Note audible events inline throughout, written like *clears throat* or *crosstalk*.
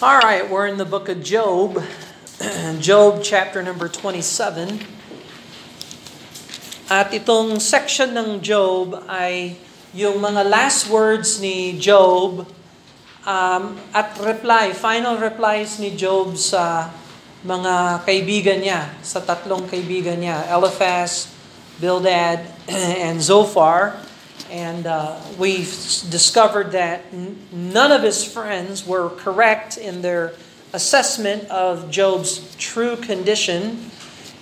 All right, we're in the book of Job, *clears throat* Job chapter number 27. At itong section ng Job ay yung mga last words ni Job um, at reply, final replies ni Job sa mga kaibigan niya, sa tatlong kaibigan niya, Eliphaz, Bildad, *clears throat* and Zophar. And uh, we discovered that n- none of his friends were correct in their assessment of Job's true condition.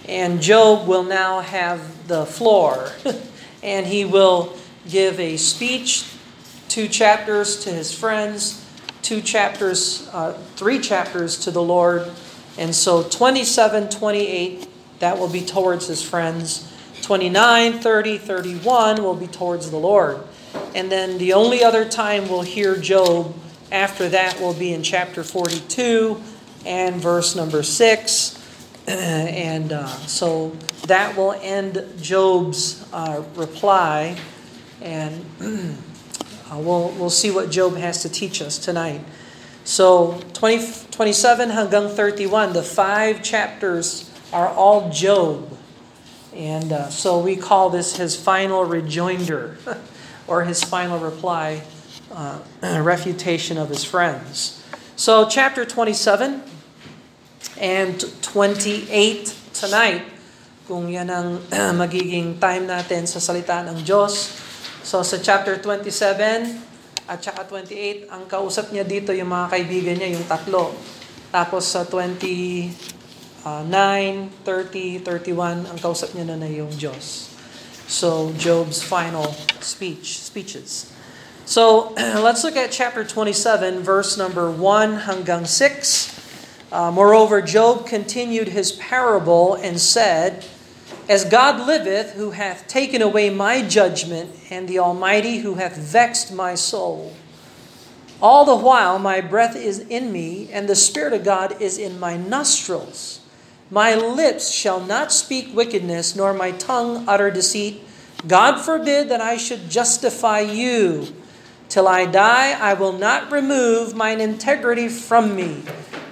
And Job will now have the floor. *laughs* and he will give a speech, two chapters to his friends, two chapters, uh, three chapters to the Lord. And so 27, 28, that will be towards his friends. 29, 30, 31 will be towards the Lord. And then the only other time we'll hear Job after that will be in chapter 42 and verse number 6. *clears throat* And uh, so that will end Job's uh, reply. And *clears throat* uh, we'll, we'll see what Job has to teach us tonight. So 20, 27 hanggang 31, the five chapters are all Job. And uh, so we call this his final rejoinder *laughs* or his final reply, uh, *clears throat* refutation of his friends. So, chapter 27 and 28 tonight, kung yan ang *clears throat* magiging time natin sa salita ng Diyos. So, sa chapter 27 at saka 28, ang kausap niya dito yung mga kaibigan niya, yung tatlo. Tapos sa 20, uh, 9, 30, 31, ang kausap niya na na yung Diyos. So, Job's final speech, speeches. So, *clears throat* let's look at chapter 27, verse number 1 hanggang 6. Uh, Moreover, Job continued his parable and said, As God liveth, who hath taken away my judgment, and the Almighty who hath vexed my soul, all the while my breath is in me, and the Spirit of God is in my nostrils. My lips shall not speak wickedness, nor my tongue utter deceit. God forbid that I should justify you. Till I die, I will not remove mine integrity from me.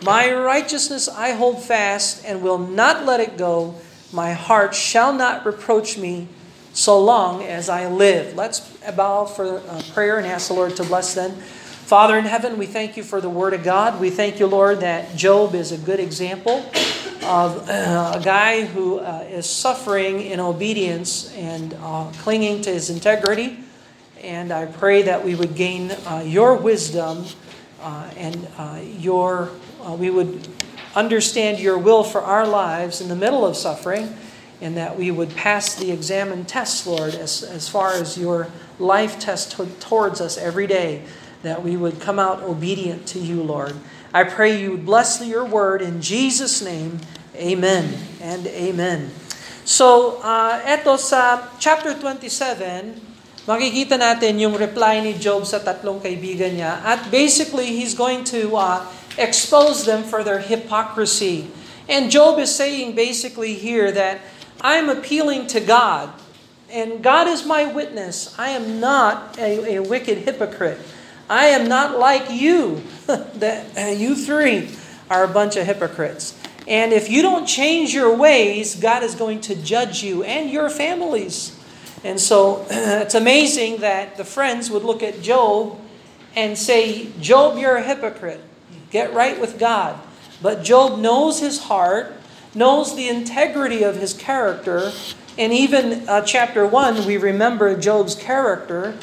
My righteousness I hold fast and will not let it go. My heart shall not reproach me so long as I live. Let's bow for uh, prayer and ask the Lord to bless them. Father in heaven, we thank you for the Word of God. We thank you, Lord, that Job is a good example of uh, a guy who uh, is suffering in obedience and uh, clinging to his integrity. And I pray that we would gain uh, your wisdom uh, and uh, your, we would understand your will for our lives in the middle of suffering, and that we would pass the exam and test, Lord, as, as far as your life test t- towards us every day, that we would come out obedient to you, Lord. I pray you would bless your word in Jesus' name. Amen and amen. So, uh, eto sa chapter 27, makikita natin yung reply ni Job sa tatlong kaibigan niya. At basically, he's going to uh, expose them for their hypocrisy. And Job is saying basically here that I'm appealing to God. And God is my witness. I am not a, a wicked hypocrite. I am not like you. *laughs* that uh, you three are a bunch of hypocrites. And if you don't change your ways, God is going to judge you and your families. And so *clears throat* it's amazing that the friends would look at Job and say, Job, you're a hypocrite. Get right with God. But Job knows his heart, knows the integrity of his character. And even uh, chapter 1, we remember Job's character.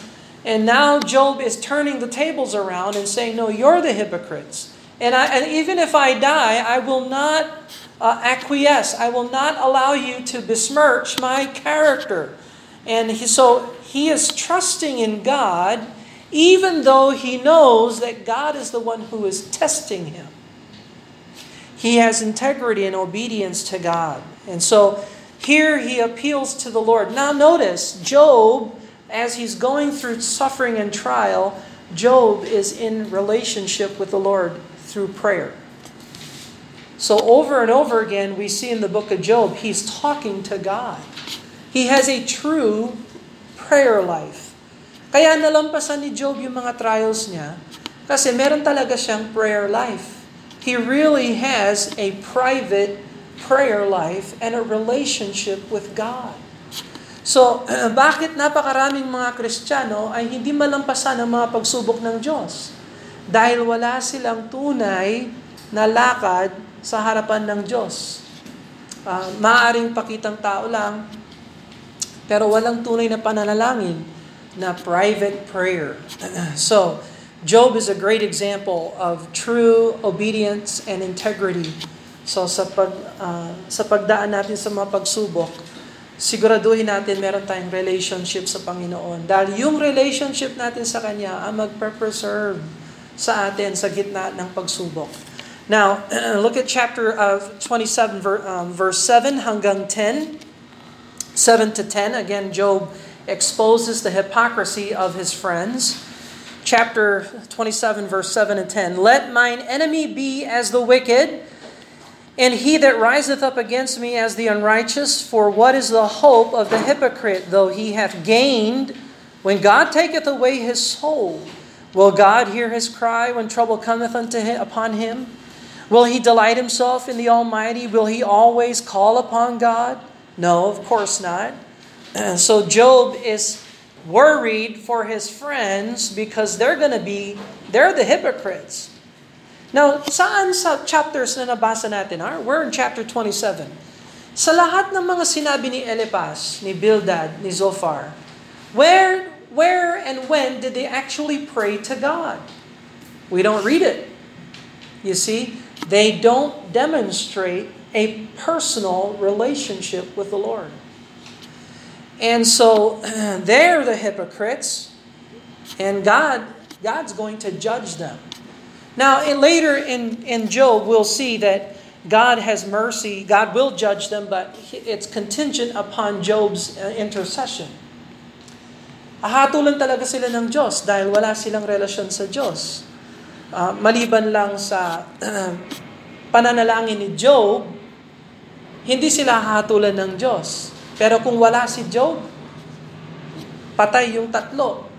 And now Job is turning the tables around and saying, No, you're the hypocrites. And, I, and even if I die, I will not uh, acquiesce. I will not allow you to besmirch my character. And he, so he is trusting in God, even though he knows that God is the one who is testing him. He has integrity and obedience to God. And so here he appeals to the Lord. Now, notice, Job, as he's going through suffering and trial, Job is in relationship with the Lord through prayer. So, over and over again, we see in the book of Job, he's talking to God. He has a true prayer life. Kaya nalampasan ni Job yung mga trials niya kasi meron talaga siyang prayer life. he really has a private prayer life and a relationship with God. So, bakit napakaraming mga Kristiyano ay hindi malampasan ang mga pagsubok ng Diyos? Dahil wala silang tunay na lakad sa harapan ng Diyos. Uh, maaring pakitang tao lang, pero walang tunay na pananalangin na private prayer. *clears throat* so, Job is a great example of true obedience and integrity. So sa pag uh, sa pagdaan natin sa mga pagsubok, siguraduhin natin meron tayong relationship sa Panginoon. Dahil yung relationship natin sa Kanya ang magpe-preserve sa atin sa gitna ng pagsubok. Now, *clears throat* look at chapter of 27 um, verse 7 hanggang 10. 7 to 10 again Job exposes the hypocrisy of his friends. Chapter 27, verse 7 and 10. Let mine enemy be as the wicked, and he that riseth up against me as the unrighteous. For what is the hope of the hypocrite, though he hath gained, when God taketh away his soul? Will God hear his cry when trouble cometh unto him, upon him? Will he delight himself in the Almighty? Will he always call upon God? No, of course not. *clears throat* so Job is worried for his friends because they're going to be, they're the hypocrites. Now, saan sa chapters na nabasa natin? Ah? We're in chapter 27. Sa lahat ng mga sinabi ni Elipas, ni Bildad, ni Zophar, where, where and when did they actually pray to God? We don't read it. You see, they don't demonstrate a personal relationship with the Lord. And so *clears throat* they're the hypocrites, and God, God's going to judge them. Now, in, later in, in Job, we'll see that God has mercy, God will judge them, but it's contingent upon Job's uh, intercession. Ahatulan talaga sila ng Diyos dahil wala silang relasyon sa Diyos. Uh, maliban lang sa *clears throat* pananalangin ni Job, hindi sila hatulan ng Diyos. Pero kung wala si Job, patay yung tatlo.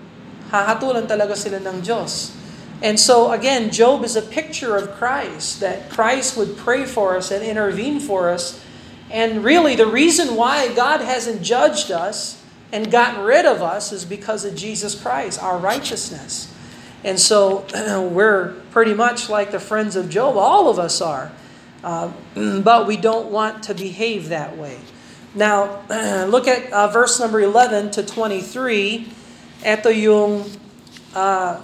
Hahatulan talaga sila ng Diyos. And so again, Job is a picture of Christ, that Christ would pray for us and intervene for us. And really, the reason why God hasn't judged us and gotten rid of us is because of Jesus Christ, our righteousness. And so *clears throat* we're pretty much like the friends of Job, all of us are. Uh, *clears throat* but we don't want to behave that way. Now, *clears throat* look at uh, verse number 11 to 23. Ito yung uh,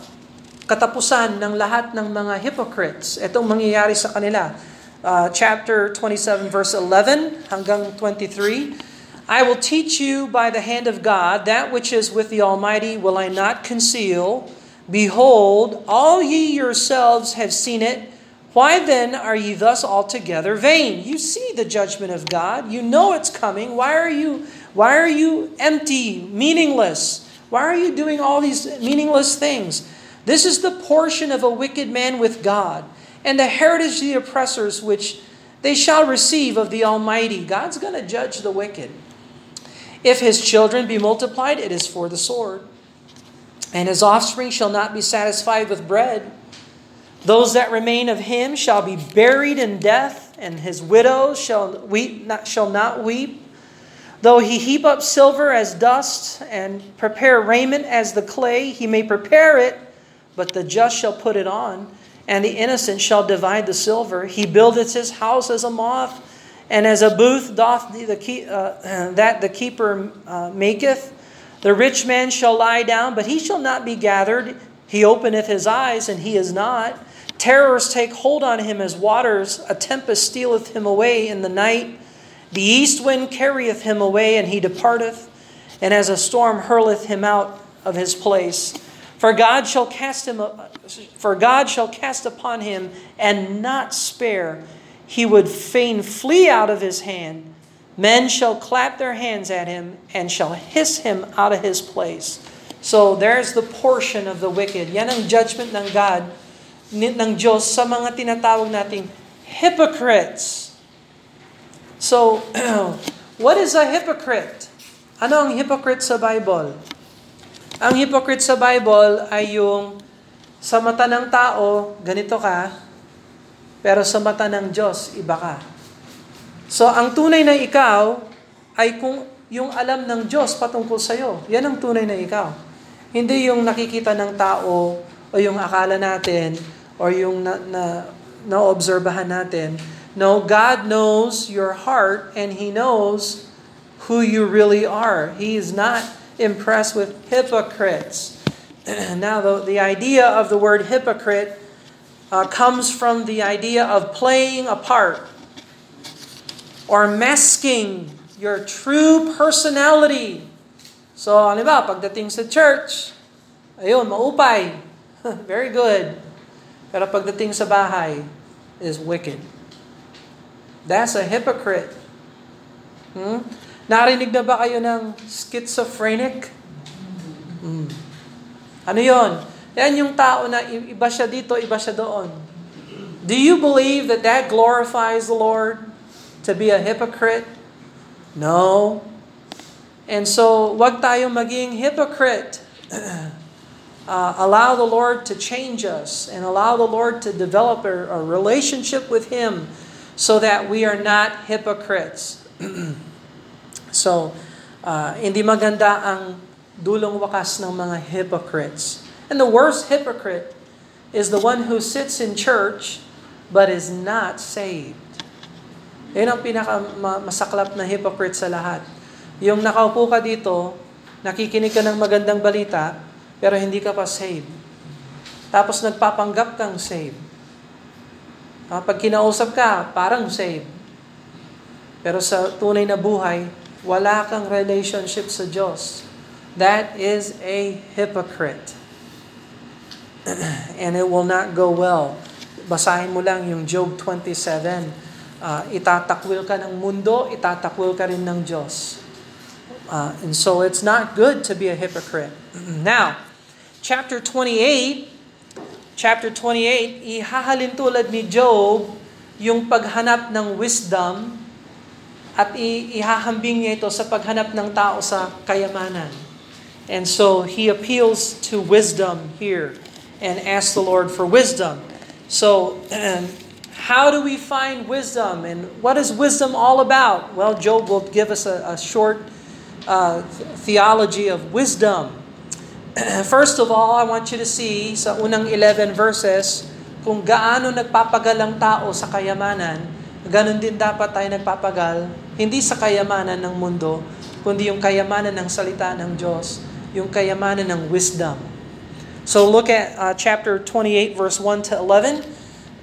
katapusan ng lahat ng mga hypocrites. Itong mangyayari sa kanila. Uh, chapter 27, verse 11 hanggang 23. I will teach you by the hand of God that which is with the Almighty will I not conceal. Behold, all ye yourselves have seen it. Why then are ye thus altogether vain? You see the judgment of God. You know it's coming. Why are you why are you empty, meaningless? Why are you doing all these meaningless things? This is the portion of a wicked man with God, and the heritage of the oppressors which they shall receive of the Almighty. God's going to judge the wicked. If his children be multiplied, it is for the sword. And his offspring shall not be satisfied with bread. Those that remain of him shall be buried in death, and his widows shall weep not, shall not weep. Though he heap up silver as dust and prepare raiment as the clay, he may prepare it, but the just shall put it on, and the innocent shall divide the silver. He buildeth his house as a moth, and as a booth doth the, uh, *clears throat* that the keeper uh, maketh. The rich man shall lie down, but he shall not be gathered. He openeth his eyes, and he is not. Terrors take hold on him as waters, a tempest stealeth him away in the night. The east wind carrieth him away, and he departeth, and as a storm hurleth him out of his place. For God shall cast him for God shall cast upon him and not spare. He would fain flee out of his hand. Men shall clap their hands at him and shall hiss him out of his place. So there's the portion of the wicked. Yan ang judgment ng God ng Diyos sa mga tinatawag nating hypocrites. So, *clears throat* what is a hypocrite? Ano ang hypocrite sa Bible? Ang hypocrite sa Bible ay yung sa mata ng tao, ganito ka, Pero sa mata ng Diyos, iba ka. So, ang tunay na ikaw ay kung yung alam ng Diyos patungkol sa iyo. Yan ang tunay na ikaw. Hindi yung nakikita ng tao o yung akala natin or yung na, na, na-obserbahan natin. No, God knows your heart and He knows who you really are. He is not impressed with hypocrites. *clears throat* now, the, the idea of the word hypocrite uh, comes from the idea of playing a part or masking your true personality. So, ano ba, pagdating sa church, ayun, maupay. *laughs* Very good. Pero pagdating sa bahay, is wicked. That's a hypocrite. Hmm? Narinig na ba kayo ng schizophrenic? Hmm. Ano yon? Yan yung tao na iba siya dito, iba siya doon. Do you believe that that glorifies the Lord? To be a hypocrite? No. And so, wag tayong maging hypocrite. *clears throat* Uh, allow the Lord to change us and allow the Lord to develop a, a relationship with Him so that we are not hypocrites. *clears throat* so, uh, hindi maganda ang dulong wakas ng mga hypocrites. And the worst hypocrite is the one who sits in church but is not saved. Yan ang pinakamasaklap na hypocrite sa lahat. Yung nakaupo ka dito, nakikinig ka ng magandang balita, pero hindi ka pa saved. Tapos nagpapanggap kang saved. Pag kinausap ka, parang saved. Pero sa tunay na buhay, wala kang relationship sa Diyos. That is a hypocrite. *clears throat* and it will not go well. Basahin mo lang yung Job 27. Uh, itatakwil ka ng mundo, itatakwil ka rin ng Diyos. Uh, and so it's not good to be a hypocrite. *clears throat* now, chapter 28, chapter 28, ihahalin tulad ni Job yung paghanap ng wisdom at ihahambing niya ito sa paghanap ng tao sa kayamanan. And so he appeals to wisdom here and ask the Lord for wisdom. So, *clears throat* how do we find wisdom? And what is wisdom all about? Well, Job will give us a, a short uh, theology of wisdom. *clears throat* First of all, I want you to see sa unang 11 verses kung gaano nagpapagalang tao sa kayamanan, ganun din dapat tayo nagpapagal, hindi sa kayamanan ng mundo, kundi yung kayamanan ng salita ng Diyos, yung kayamanan ng wisdom. So look at uh, chapter 28, verse 1 to 11,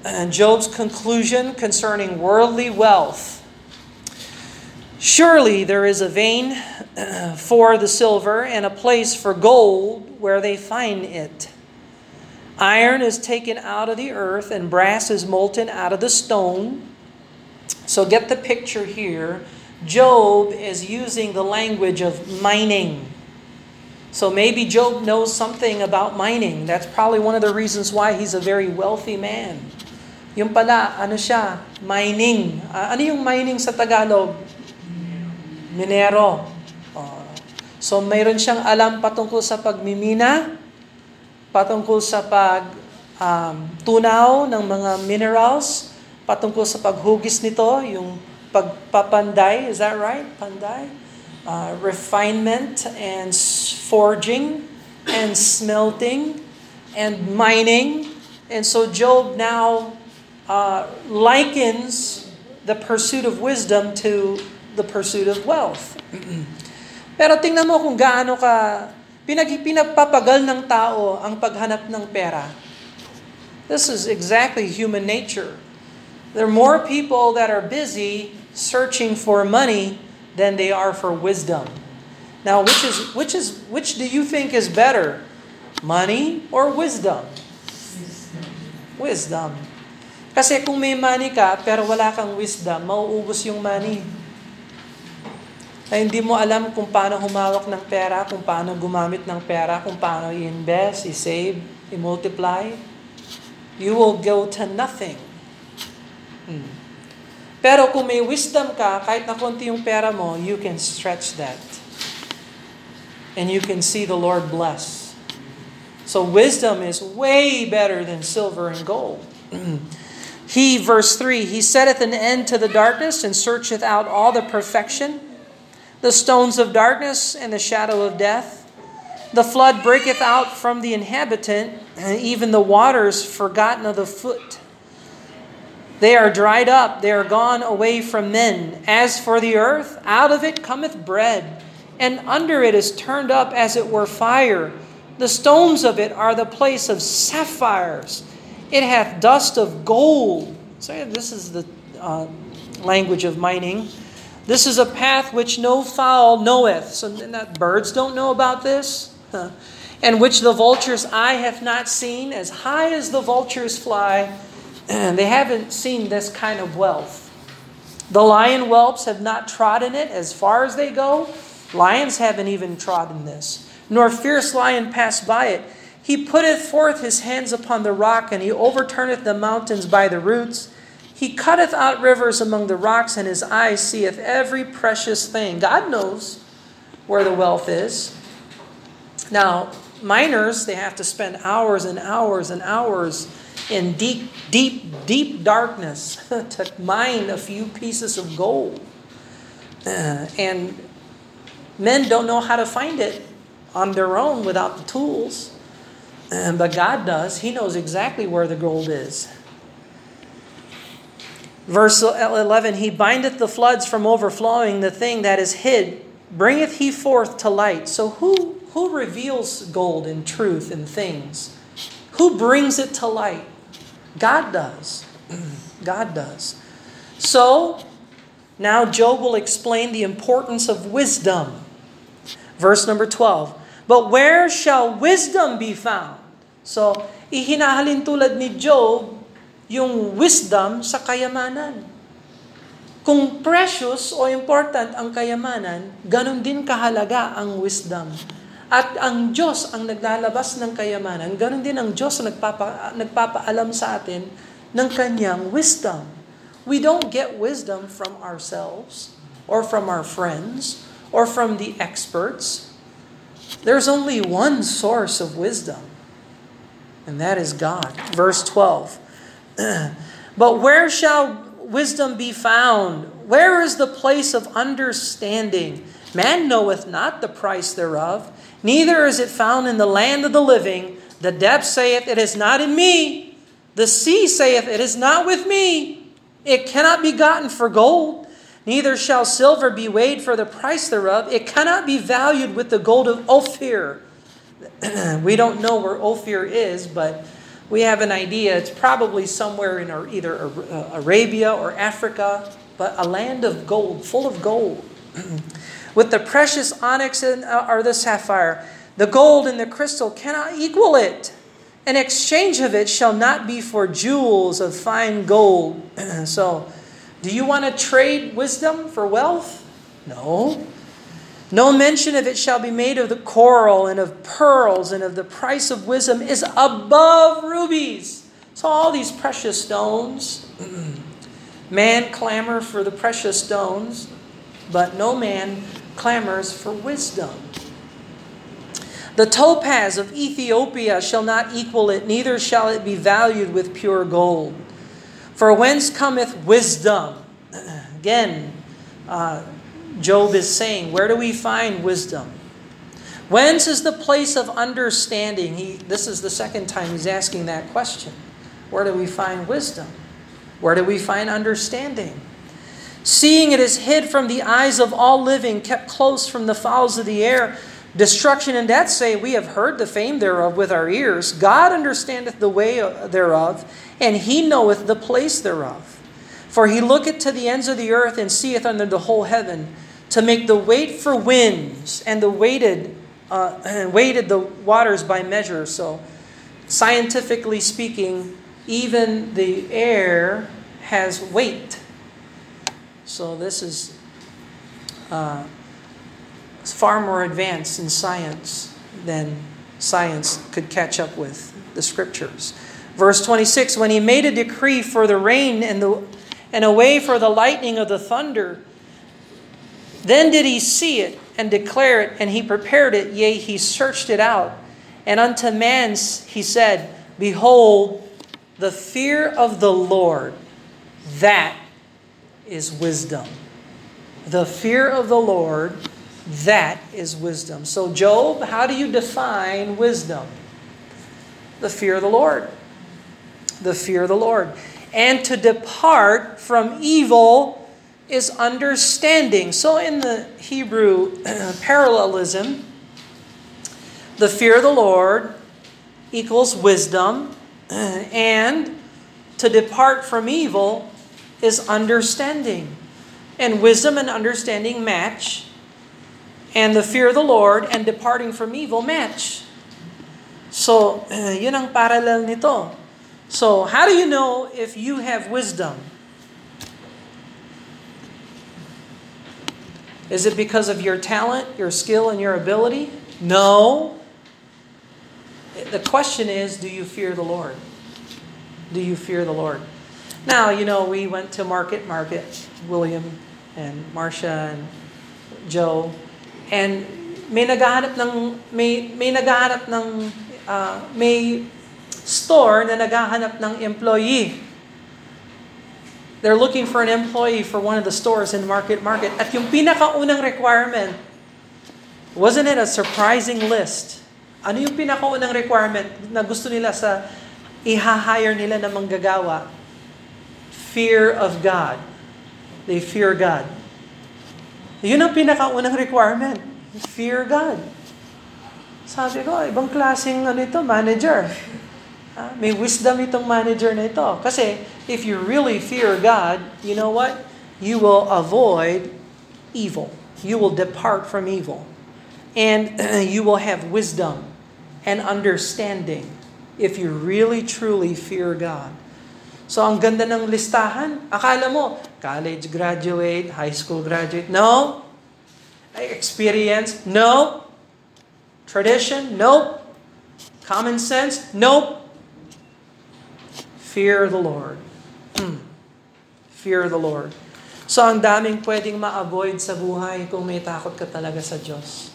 and Job's conclusion concerning worldly wealth. Surely there is a vein *clears throat* for the silver and a place for gold where they find it. Iron is taken out of the earth and brass is molten out of the stone. So get the picture here. Job is using the language of mining. So maybe Job knows something about mining. That's probably one of the reasons why he's a very wealthy man. Yung pala, ano siya? Mining. Uh, ano yung mining sa Tagalog? Minero. Uh, so mayroon siyang alam patungkol sa pagmimina, patungkol sa pag um, tunaw ng mga minerals, patungkol sa paghugis nito, yung pagpapanday, is that right? Panday? Uh, refinement and forging and smelting and mining. And so Job now uh, likens the pursuit of wisdom to the pursuit of wealth. *clears throat* Pero tingnan mo kung gaano ka pinag pinagpapagal ng tao ang paghanap ng pera. This is exactly human nature. There are more people that are busy searching for money than they are for wisdom. Now, which is which is which do you think is better? Money or wisdom? Wisdom. Kasi kung may money ka pero wala kang wisdom, mauubos yung money. Ay hindi mo alam kung paano humawak ng pera, kung paano gumamit ng pera, kung paano i-invest, i-save, i-multiply. You will go to nothing. Hmm. Pero kung may wisdom ka, kahit na konti yung pera mo, you can stretch that and you can see the Lord bless. So wisdom is way better than silver and gold. *clears throat* He, verse 3, He setteth an end to the darkness and searcheth out all the perfection, the stones of darkness and the shadow of death. The flood breaketh out from the inhabitant, and even the waters forgotten of the foot. They are dried up, they are gone away from men. As for the earth, out of it cometh bread, and under it is turned up as it were fire. The stones of it are the place of sapphires. It hath dust of gold. So this is the uh, language of mining. This is a path which no fowl knoweth. So that birds don't know about this. And which the vulture's eye hath not seen, as high as the vultures fly. And *clears throat* they haven't seen this kind of wealth. The lion whelps have not trodden it as far as they go. Lions haven't even trodden this, nor fierce lion pass by it. He putteth forth his hands upon the rock, and he overturneth the mountains by the roots. He cutteth out rivers among the rocks, and his eye seeth every precious thing. God knows where the wealth is. Now, miners, they have to spend hours and hours and hours in deep, deep, deep darkness *laughs* to mine a few pieces of gold. Uh, and men don't know how to find it on their own without the tools. Um, but God does. He knows exactly where the gold is. Verse 11 He bindeth the floods from overflowing, the thing that is hid bringeth he forth to light. So, who, who reveals gold and truth and things? Who brings it to light? God does. *clears throat* God does. So, now Job will explain the importance of wisdom. Verse number 12. But where shall wisdom be found? So, ihinahalin tulad ni Job yung wisdom sa kayamanan. Kung precious o important ang kayamanan, ganun din kahalaga ang wisdom. At ang Diyos ang naglalabas ng kayamanan, ganun din ang Diyos nagpapa, nagpapaalam sa atin ng kanyang wisdom. We don't get wisdom from ourselves or from our friends or from the experts. There's only one source of wisdom, and that is God. Verse 12. *clears throat* but where shall wisdom be found? Where is the place of understanding? Man knoweth not the price thereof, neither is it found in the land of the living. The depth saith, It is not in me. The sea saith, It is not with me. It cannot be gotten for gold neither shall silver be weighed for the price thereof. It cannot be valued with the gold of Ophir. *clears throat* we don't know where Ophir is, but we have an idea. It's probably somewhere in either uh, Arabia or Africa, but a land of gold, full of gold. *clears throat* with the precious onyx and, uh, or the sapphire, the gold and the crystal cannot equal it. An exchange of it shall not be for jewels of fine gold. *clears throat* so, do you want to trade wisdom for wealth? No. No mention of it shall be made of the coral and of pearls and of the price of wisdom is above rubies. So all these precious stones, *clears throat* man clamor for the precious stones, but no man clamors for wisdom. The topaz of Ethiopia shall not equal it, neither shall it be valued with pure gold. For whence cometh wisdom? *clears throat* Again, uh, Job is saying, where do we find wisdom? Whence is the place of understanding? He, this is the second time he's asking that question. Where do we find wisdom? Where do we find understanding? Seeing it is hid from the eyes of all living, kept close from the fowls of the air. Destruction and death say, We have heard the fame thereof with our ears. God understandeth the way thereof, and he knoweth the place thereof. For he looketh to the ends of the earth and seeth under the whole heaven, to make the weight for winds and the weighted uh, and *clears throat* weighted the waters by measure. So, scientifically speaking, even the air has weight. So this is uh, far more advanced in science than science could catch up with the scriptures. Verse 26 When he made a decree for the rain and, the, and a way for the lightning of the thunder, then did he see it and declare it, and he prepared it, yea, he searched it out. And unto man he said, Behold, the fear of the Lord That is wisdom. The fear of the Lord, that is wisdom. So, Job, how do you define wisdom? The fear of the Lord. The fear of the Lord. And to depart from evil is understanding. So, in the Hebrew *clears throat* parallelism, the fear of the Lord equals wisdom, *clears throat* and to depart from evil is understanding. And wisdom and understanding match. And the fear of the Lord and departing from evil match. So, *clears throat* yun ang parallel nito. So, how do you know if you have wisdom? Is it because of your talent, your skill, and your ability? No. The question is, do you fear the Lord? Do you fear the Lord? Now, you know, we went to Market Market, William and Marcia and Joe. And may naghahanap ng may may naghahanap ng uh, may store na naghahanap ng employee. They're looking for an employee for one of the stores in Market Market. At yung pinakaunang requirement, wasn't it a surprising list? Ano yung pinakaunang requirement na gusto nila sa iha-hire nila na manggagawa? Fear of God. They fear God. Yun ang pinakaunang requirement. Fear God. Sabi ko, ibang klaseng ano ito, manager. May wisdom itong manager na ito. Kasi if you really fear God, you know what? You will avoid evil. You will depart from evil. And *clears throat* you will have wisdom and understanding if you really truly fear God. So ang ganda ng listahan. Akala mo, college graduate, high school graduate. No. Experience? No. Tradition? Nope. Common sense? Nope. Fear the Lord. Hmm. Fear the Lord. So ang daming pwedeng ma-avoid sa buhay kung may takot ka talaga sa Diyos.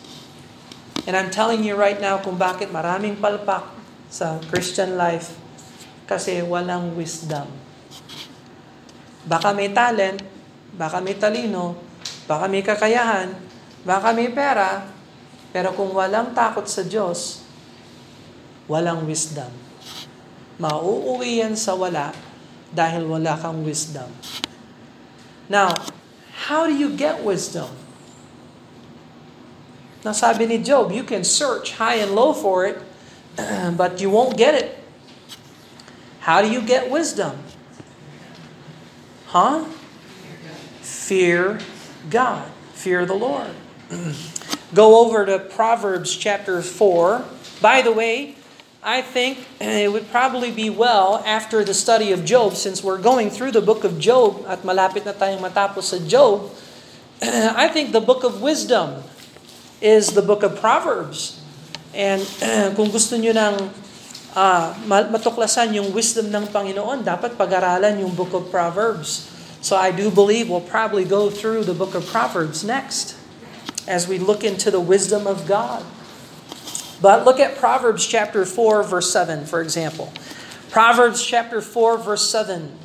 And I'm telling you right now kung bakit maraming palpak sa Christian life kasi walang wisdom. Baka may talent, baka may talino, baka may kakayahan, baka may pera, pero kung walang takot sa Diyos, walang wisdom. Mauuwi yan sa wala dahil wala kang wisdom. Now, how do you get wisdom? Nasabi ni Job, you can search high and low for it, *clears throat* but you won't get it. How do you get wisdom? Huh? Fear God. Fear the Lord. *clears throat* Go over to Proverbs chapter 4. By the way, I think *clears throat* it would probably be well after the study of Job, since we're going through the book of Job at malapit na tayong matapos sa Job, *clears throat* I think the book of wisdom is the book of Proverbs. And kung gusto nyo ng uh, matuklasan yung wisdom ng Panginoon, dapat pag-aralan yung book of Proverbs. So I do believe we'll probably go through the book of Proverbs next as we look into the wisdom of God. But look at Proverbs chapter 4, verse 7, for example. Proverbs chapter 4, verse 7.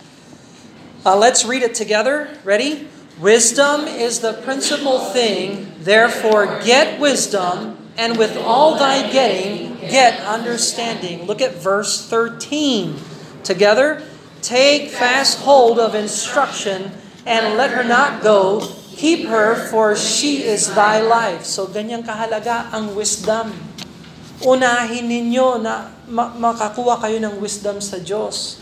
Uh, let's read it together. Ready? Wisdom is the principal thing, therefore get wisdom, and with all thy getting, get understanding. Look at verse 13. Together, take fast hold of instruction and let her not go. Keep her, for she is thy life. So, ganyang kahalaga ang wisdom. Unahin ninyo na makakuha kayo ng wisdom sa Diyos.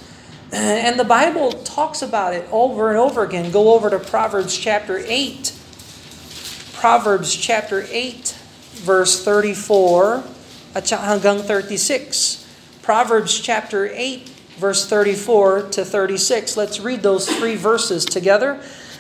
And the Bible talks about it over and over again. Go over to Proverbs chapter 8. Proverbs chapter 8, verse 34 at hanggang 36. Proverbs chapter 8, verse 34 to 36. Let's read those three verses together.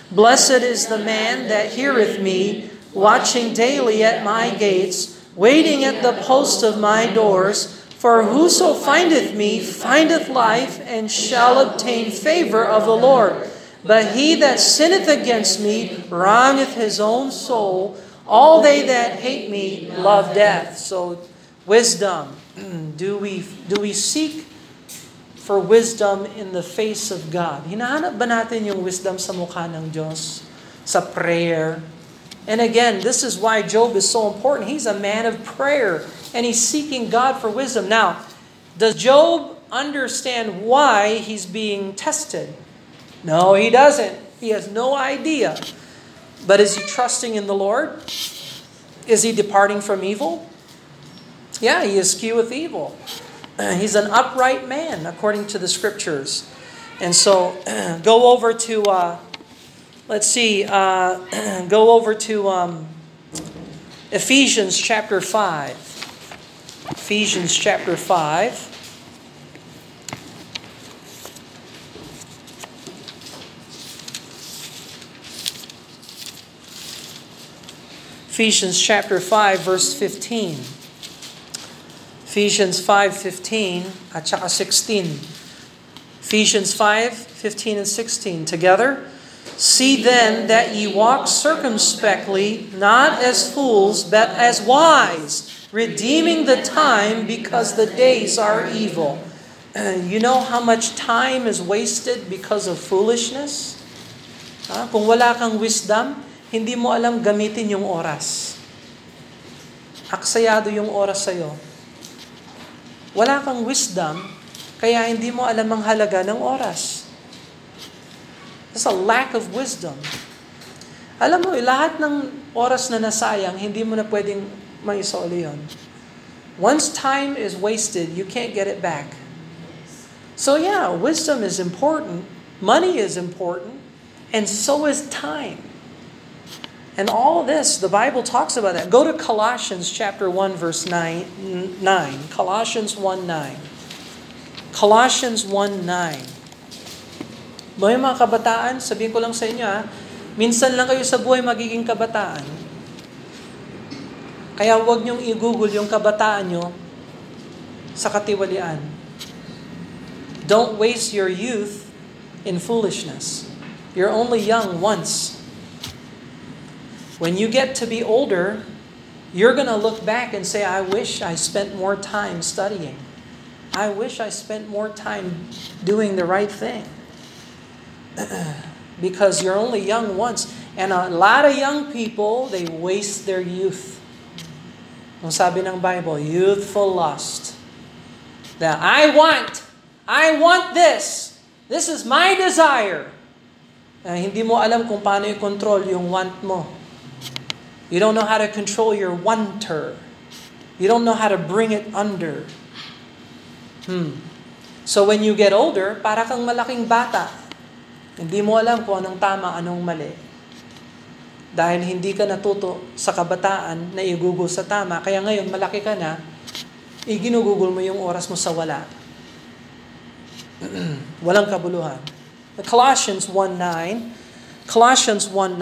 Blessed is the man that heareth me, watching daily at my gates, waiting at the post of my doors. For whoso findeth me findeth life, and shall obtain favor of the Lord. But he that sinneth against me wrongeth his own soul. All they that hate me love death. So wisdom. *clears throat* Do we do we seek for wisdom in the face of God? Hinahanap ba natin yung wisdom sa mukha ng Diyos? Sa prayer? And again, this is why Job is so important. He's a man of prayer and he's seeking God for wisdom. Now, does Job understand why he's being tested? No, he doesn't. He has no idea. But is he trusting in the Lord? Is he departing from evil? Yeah, he is escheweth evil. *clears throat* He's an upright man, according to the scriptures. And so, *clears throat* go over to, uh, let's see, uh, *clears throat* go over to um, Ephesians chapter 5. Ephesians chapter 5. Ephesians chapter 5 verse 15. Ephesians 5:15 at saka 16. Ephesians 5:15 and 16 together. See then that ye walk circumspectly, not as fools, but as wise, redeeming the time because the days are evil. *clears throat* you know how much time is wasted because of foolishness? Ha? Kung wala kang wisdom, hindi mo alam gamitin yung oras. Aksayado yung oras sa'yo. Wala kang wisdom, kaya hindi mo alam ang halaga ng oras. It's a lack of wisdom. Alam mo, lahat ng oras na nasayang, hindi mo na pwedeng maisoli yun. Once time is wasted, you can't get it back. So yeah, wisdom is important, money is important, and so is time. And all this, the Bible talks about that. Go to Colossians chapter 1 verse 9, 9. Colossians 1 9. Colossians 1 9. Mga mga kabataan, sabihin ko lang sa inyo ha, minsan lang kayo sa buhay magiging kabataan. Kaya huwag niyong i-google yung kabataan nyo sa katiwalian. Don't waste your youth in foolishness. You're only young once. When you get to be older, you're going to look back and say, I wish I spent more time studying. I wish I spent more time doing the right thing. *clears throat* because you're only young once. And a lot of young people, they waste their youth. Ang sabi ng Bible, youthful lust. That I want, I want this. This is my desire. Uh, hindi mo alam kung paano i-control yung want mo. You don't know how to control your wanter. You don't know how to bring it under. Hmm. So when you get older, para kang malaking bata. Hindi mo alam kung anong tama, anong mali. Dahil hindi ka natuto sa kabataan na igugol sa tama. Kaya ngayon, malaki ka na, iginugugol mo yung oras mo sa wala. *clears throat* Walang kabuluhan. Colossians 1.9 Colossians 1.9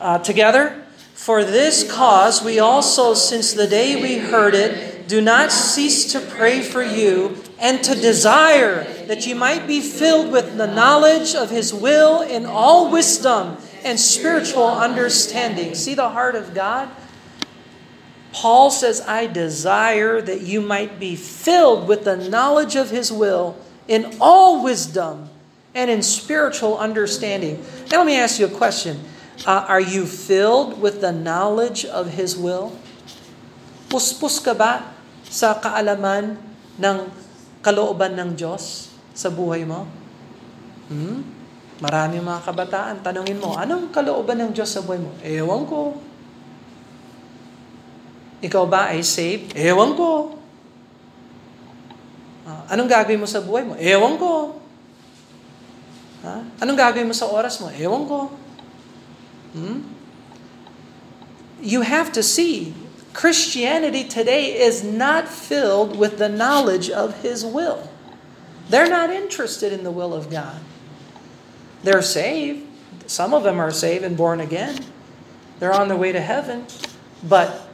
uh, Together, For this cause we also, since the day we heard it, do not cease to pray for you and to desire that you might be filled with the knowledge of His will in all wisdom and spiritual understanding. See the heart of God? Paul says, I desire that you might be filled with the knowledge of His will in all wisdom and in spiritual understanding. Now, let me ask you a question. Uh, are you filled with the knowledge of His will? Puspos ka ba sa kaalaman ng kalooban ng Diyos sa buhay mo? Hmm? Marami mga kabataan, tanungin mo, anong kalooban ng Diyos sa buhay mo? Ewan ko. Ikaw ba ay saved? Ewan ko. Uh, anong gagawin mo sa buhay mo? Ewan ko. Ha? Anong gagawin mo sa oras mo? Ewan ko. Hmm? You have to see, Christianity today is not filled with the knowledge of His will. They're not interested in the will of God. They're saved. Some of them are saved and born again. They're on their way to heaven. But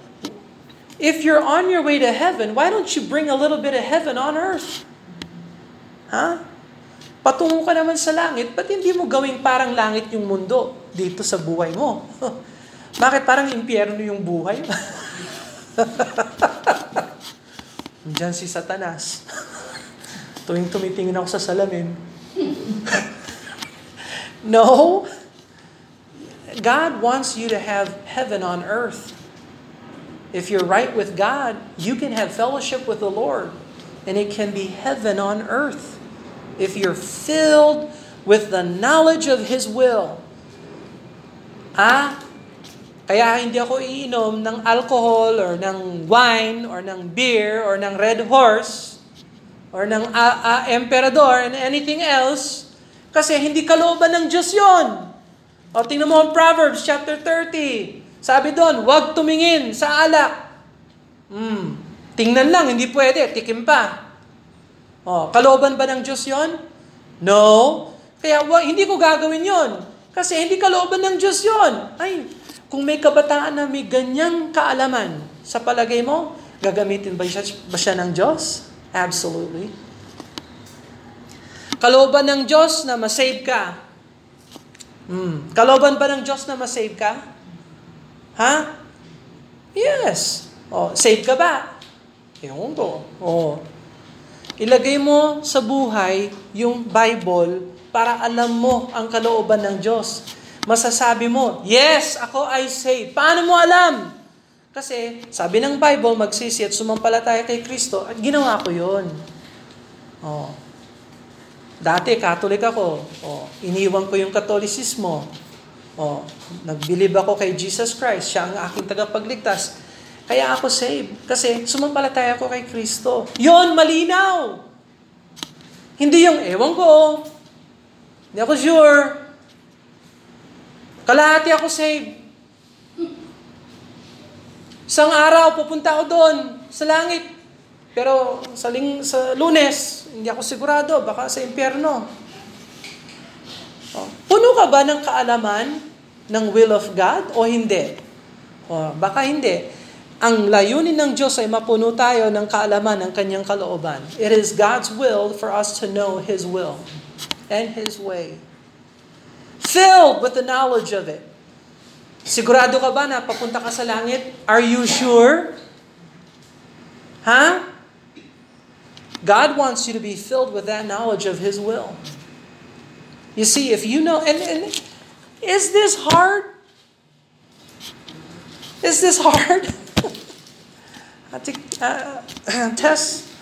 if you're on your way to heaven, why don't you bring a little bit of heaven on earth? Huh? Patungo ka naman sa langit, ba't hindi mo gawing parang langit yung mundo dito sa buhay mo? *laughs* Bakit parang impyerno yung buhay? *laughs* Diyan si Satanas. *laughs* Tuwing tumitingin ako sa salamin. no. God wants you to have heaven on earth. If you're right with God, you can have fellowship with the Lord, and it can be heaven on earth. If you're filled with the knowledge of His will. Ah, kaya hindi ako iinom ng alcohol or ng wine or ng beer or ng red horse or ng uh, uh, emperador and anything else kasi hindi kalooban ng Diyos yon. O tingnan mo ang Proverbs chapter 30. Sabi doon, huwag tumingin sa alak. Hmm, tingnan lang, hindi pwede, tikim pa. O, kalooban ba ng Diyos yon? No. Kaya wag, hindi ko gagawin yon. Kasi hindi kalooban ng Diyos yon. Ay, kung may kabataan na may ganyang kaalaman, sa palagay mo, gagamitin ba siya, ba siya ng Diyos? Absolutely. Kalooban ng Diyos na masave ka. Hmm. Kalooban ba ng Diyos na masave ka? Ha? Yes. Oh, save ka ba? Ewan ko. Oh. Ilagay mo sa buhay yung Bible para alam mo ang kalooban ng Diyos masasabi mo, yes, ako ay saved. Paano mo alam? Kasi sabi ng Bible, magsisi at sumampalataya kay Kristo, at ginawa ko yon. Oh. Dati, Catholic ako. Oh. Iniwan ko yung Katolisismo. Oh. Nagbilib ako kay Jesus Christ. Siya ang aking tagapagligtas. Kaya ako saved. Kasi sumampalataya ako kay Kristo. Yon, malinaw. Hindi yung, ewan ko, hindi ako sure, Kalahati ako saved. Isang araw, pupunta ako doon sa langit. Pero sa, ling, sa lunes, hindi ako sigurado, baka sa impyerno. Oh. Puno ka ba ng kaalaman ng will of God o hindi? Oh, baka hindi. Ang layunin ng Diyos ay mapuno tayo ng kaalaman ng kanyang kalooban. It is God's will for us to know His will and His way filled with the knowledge of it. Sigurado ka ba na papunta ka sa langit? Are you sure? Huh? God wants you to be filled with that knowledge of His will. You see, if you know, and, and is this hard? Is this hard? *laughs* I think, uh, *clears throat* Tess,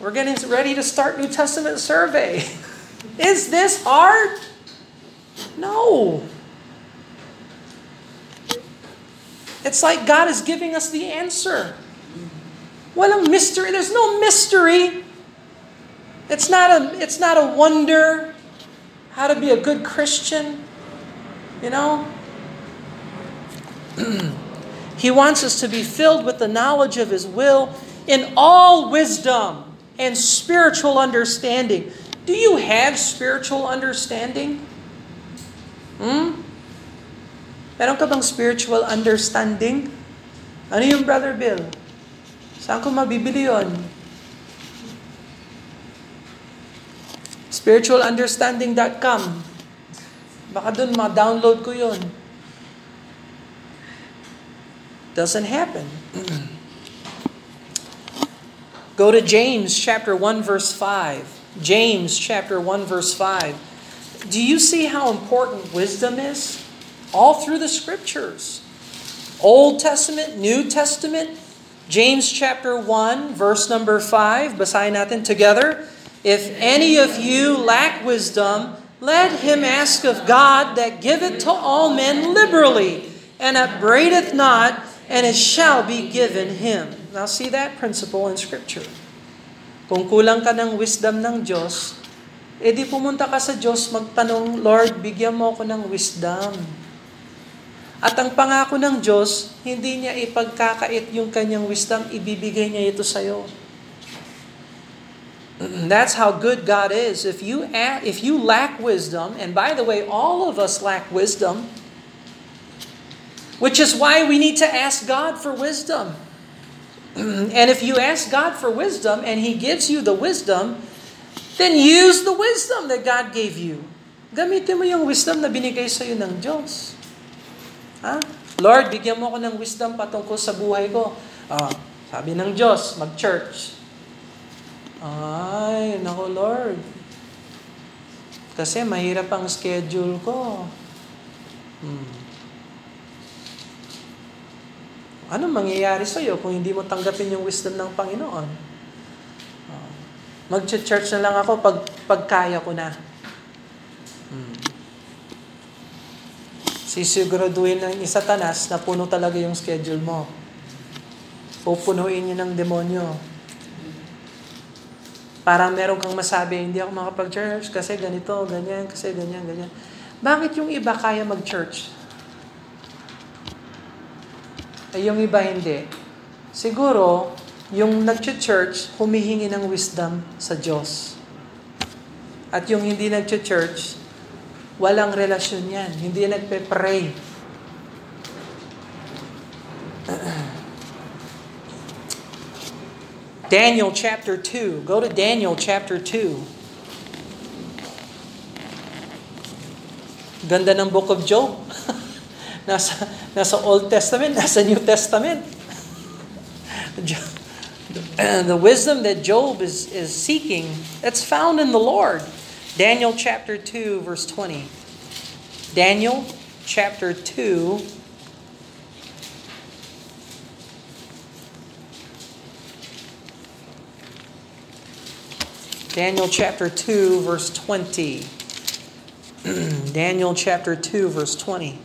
we're getting ready to start New Testament survey. *laughs* Is this hard? No. It's like God is giving us the answer. Walang mystery. There's no mystery. It's not a it's not a wonder how to be a good Christian. You know? *clears throat* he wants us to be filled with the knowledge of his will in all wisdom and spiritual understanding. Do you have spiritual understanding? Hmm? Meron ka bang spiritual understanding? Ano yung Brother Bill? Saan ko mabibili yon? Spiritualunderstanding.com Baka dun ma-download ko yon. Doesn't happen. *clears throat* Go to James chapter 1 verse 5. James chapter 1 verse 5. Do you see how important wisdom is? All through the scriptures. Old Testament, New Testament, James chapter 1, verse number 5, basahin natin together. If any of you lack wisdom, let him ask of God that giveth to all men liberally, and upbraideth not, and it shall be given him. Now see that principle in Scripture. Kung kulang ka ng wisdom ng Diyos, E di pumunta ka sa Diyos, magtanong, Lord, bigyan mo ako ng wisdom. At ang pangako ng Diyos, hindi niya ipagkakait yung kanyang wisdom, ibibigay niya ito sa'yo. *clears throat* That's how good God is. If you if you lack wisdom, and by the way, all of us lack wisdom, which is why we need to ask God for wisdom. *clears throat* and if you ask God for wisdom and He gives you the wisdom, Then use the wisdom that God gave you. Gamitin mo yung wisdom na binigay sa iyo ng Diyos. Ha? Lord, bigyan mo ako ng wisdom patungkol sa buhay ko. Ah, sabi ng Diyos, mag-church. Ay, nako Lord. Kasi mahirap ang schedule ko. Hmm. Ano mangyayari sa iyo kung hindi mo tanggapin yung wisdom ng Panginoon? Uh, Mag-church na lang ako pag, pag kaya ko na. Hmm. Sisiguraduhin ng isa tanas na puno talaga yung schedule mo. Pupunuin niya ng demonyo. Parang meron kang masabi, hindi ako makapag-church kasi ganito, ganyan, kasi ganyan, ganyan. Bakit yung iba kaya mag-church? Ay yung iba hindi. Siguro, yung nag-church, humihingi ng wisdom sa Diyos. At yung hindi nag-church, walang relasyon yan. Hindi nagpe-pray. *clears throat* Daniel chapter 2. Go to Daniel chapter 2. Ganda ng book of Job. Nasa, nasa Old Testament, *laughs* nasa New Testament. the wisdom that Job is, is seeking, it's found in the Lord. Daniel chapter 2, verse 20. Daniel chapter 2, Daniel chapter 2, verse 20. *clears throat* Daniel chapter 2, verse 20.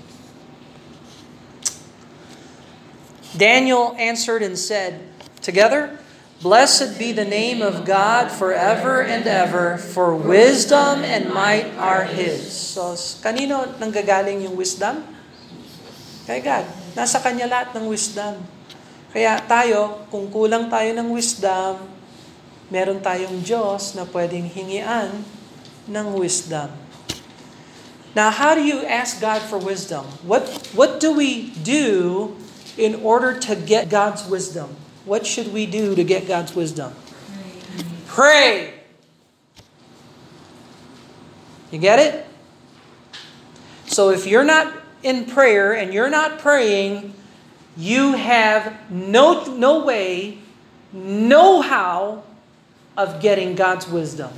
Daniel answered and said, Together, Blessed be the name of God forever and ever, for wisdom and might are His. So, kanino nanggagaling yung wisdom? Kay God. Nasa Kanya lahat ng wisdom. Kaya tayo, kung kulang tayo ng wisdom, meron tayong Diyos na pwedeng hingian ng wisdom. Now, how do you ask God for wisdom? What, what do we do in order to get God's wisdom? What should we do to get God's wisdom? Pray. You get it? So if you're not in prayer and you're not praying, you have no, no way, no how of getting God's wisdom.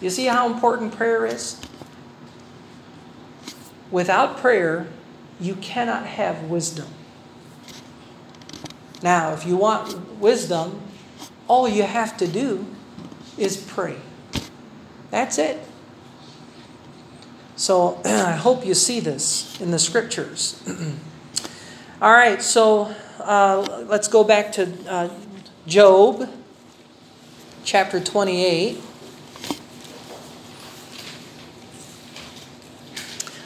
You see how important prayer is? Without prayer, you cannot have wisdom. Now, if you want wisdom, all you have to do is pray. That's it. So *clears throat* I hope you see this in the scriptures. *clears throat* all right, so uh, let's go back to uh, Job chapter 28.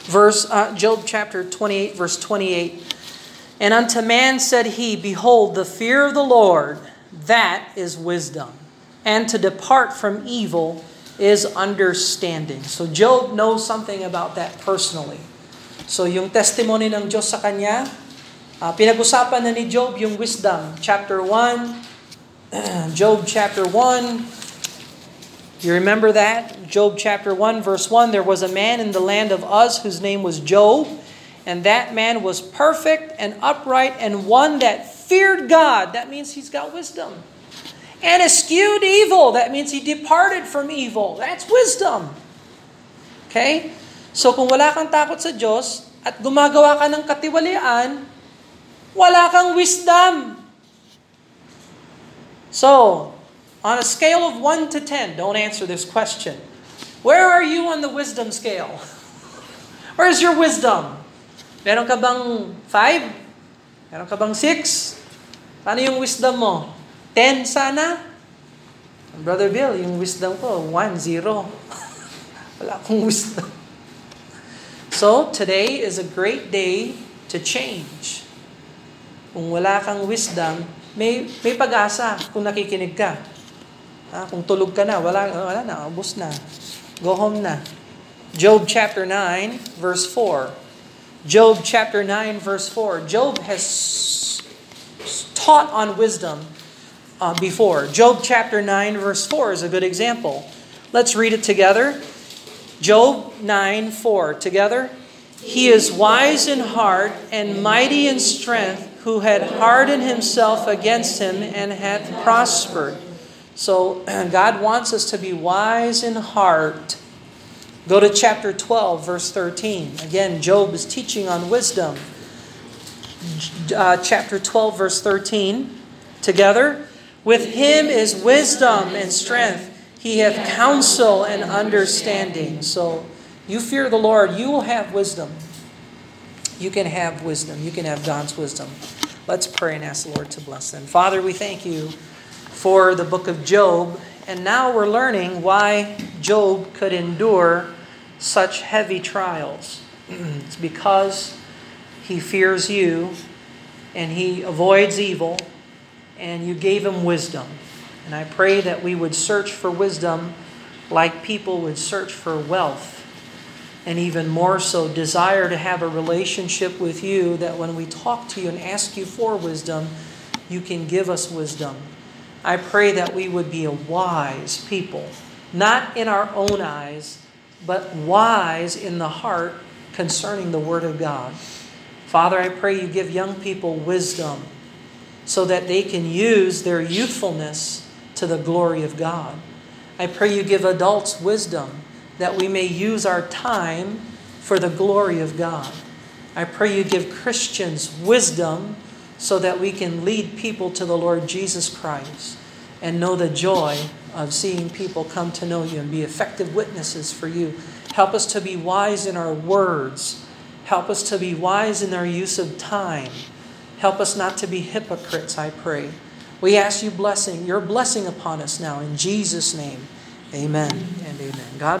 Verse uh, Job chapter 28 verse 28. And unto man said he, behold the fear of the Lord that is wisdom, and to depart from evil is understanding. So Job knows something about that personally. So yung testimony ng Diyos sa kanya, uh, pinag-usapan na ni Job yung wisdom. Chapter 1, *clears throat* Job chapter 1. You remember that? Job chapter 1, verse 1 There was a man in the land of Uz whose name was Job, and that man was perfect and upright and one that feared God. That means he's got wisdom. And eschewed evil. That means he departed from evil. That's wisdom. Okay? So kung wala kang takot sa Diyos at gumagawa ka ng katiwalian, wala kang wisdom. So, on a scale of 1 to 10, don't answer this question. Where are you on the wisdom scale? *laughs* Where's your wisdom? Meron ka bang 5? Meron ka bang 6? Paano yung wisdom mo? 10 sana? Brother Bill, yung wisdom ko, 1, 0. *laughs* Wala akong wisdom. So, today is a great day to change. Kung wala kang wisdom, may, may pag-asa kung nakikinig ka. Ha? Kung tulog ka na, wala, wala na, ubos na. Go home na. Job chapter 9, verse 4. Job chapter 9, verse 4. Job has taught on wisdom uh, before. Job chapter 9, verse 4 is a good example. Let's read it together. Job 9, 4. Together. He is wise in heart and mighty in strength who had hardened himself against him and hath prospered. So *clears throat* God wants us to be wise in heart. Go to chapter 12, verse 13. Again, Job is teaching on wisdom. Uh, chapter 12, verse 13. Together, with him is wisdom and strength. He hath counsel and understanding. So you fear the Lord, you will have wisdom. You can have wisdom. You can have God's wisdom. Let's pray and ask the Lord to bless them. Father, we thank you for the book of Job. And now we're learning why Job could endure such heavy trials. *clears throat* it's because he fears you and he avoids evil, and you gave him wisdom. And I pray that we would search for wisdom like people would search for wealth, and even more so, desire to have a relationship with you that when we talk to you and ask you for wisdom, you can give us wisdom. I pray that we would be a wise people, not in our own eyes, but wise in the heart concerning the Word of God. Father, I pray you give young people wisdom so that they can use their youthfulness to the glory of God. I pray you give adults wisdom that we may use our time for the glory of God. I pray you give Christians wisdom so that we can lead people to the Lord Jesus Christ and know the joy of seeing people come to know you and be effective witnesses for you. Help us to be wise in our words Help us to be wise in our use of time. Help us not to be hypocrites, I pray. We ask you blessing, your blessing upon us now in Jesus' name. Amen and amen. God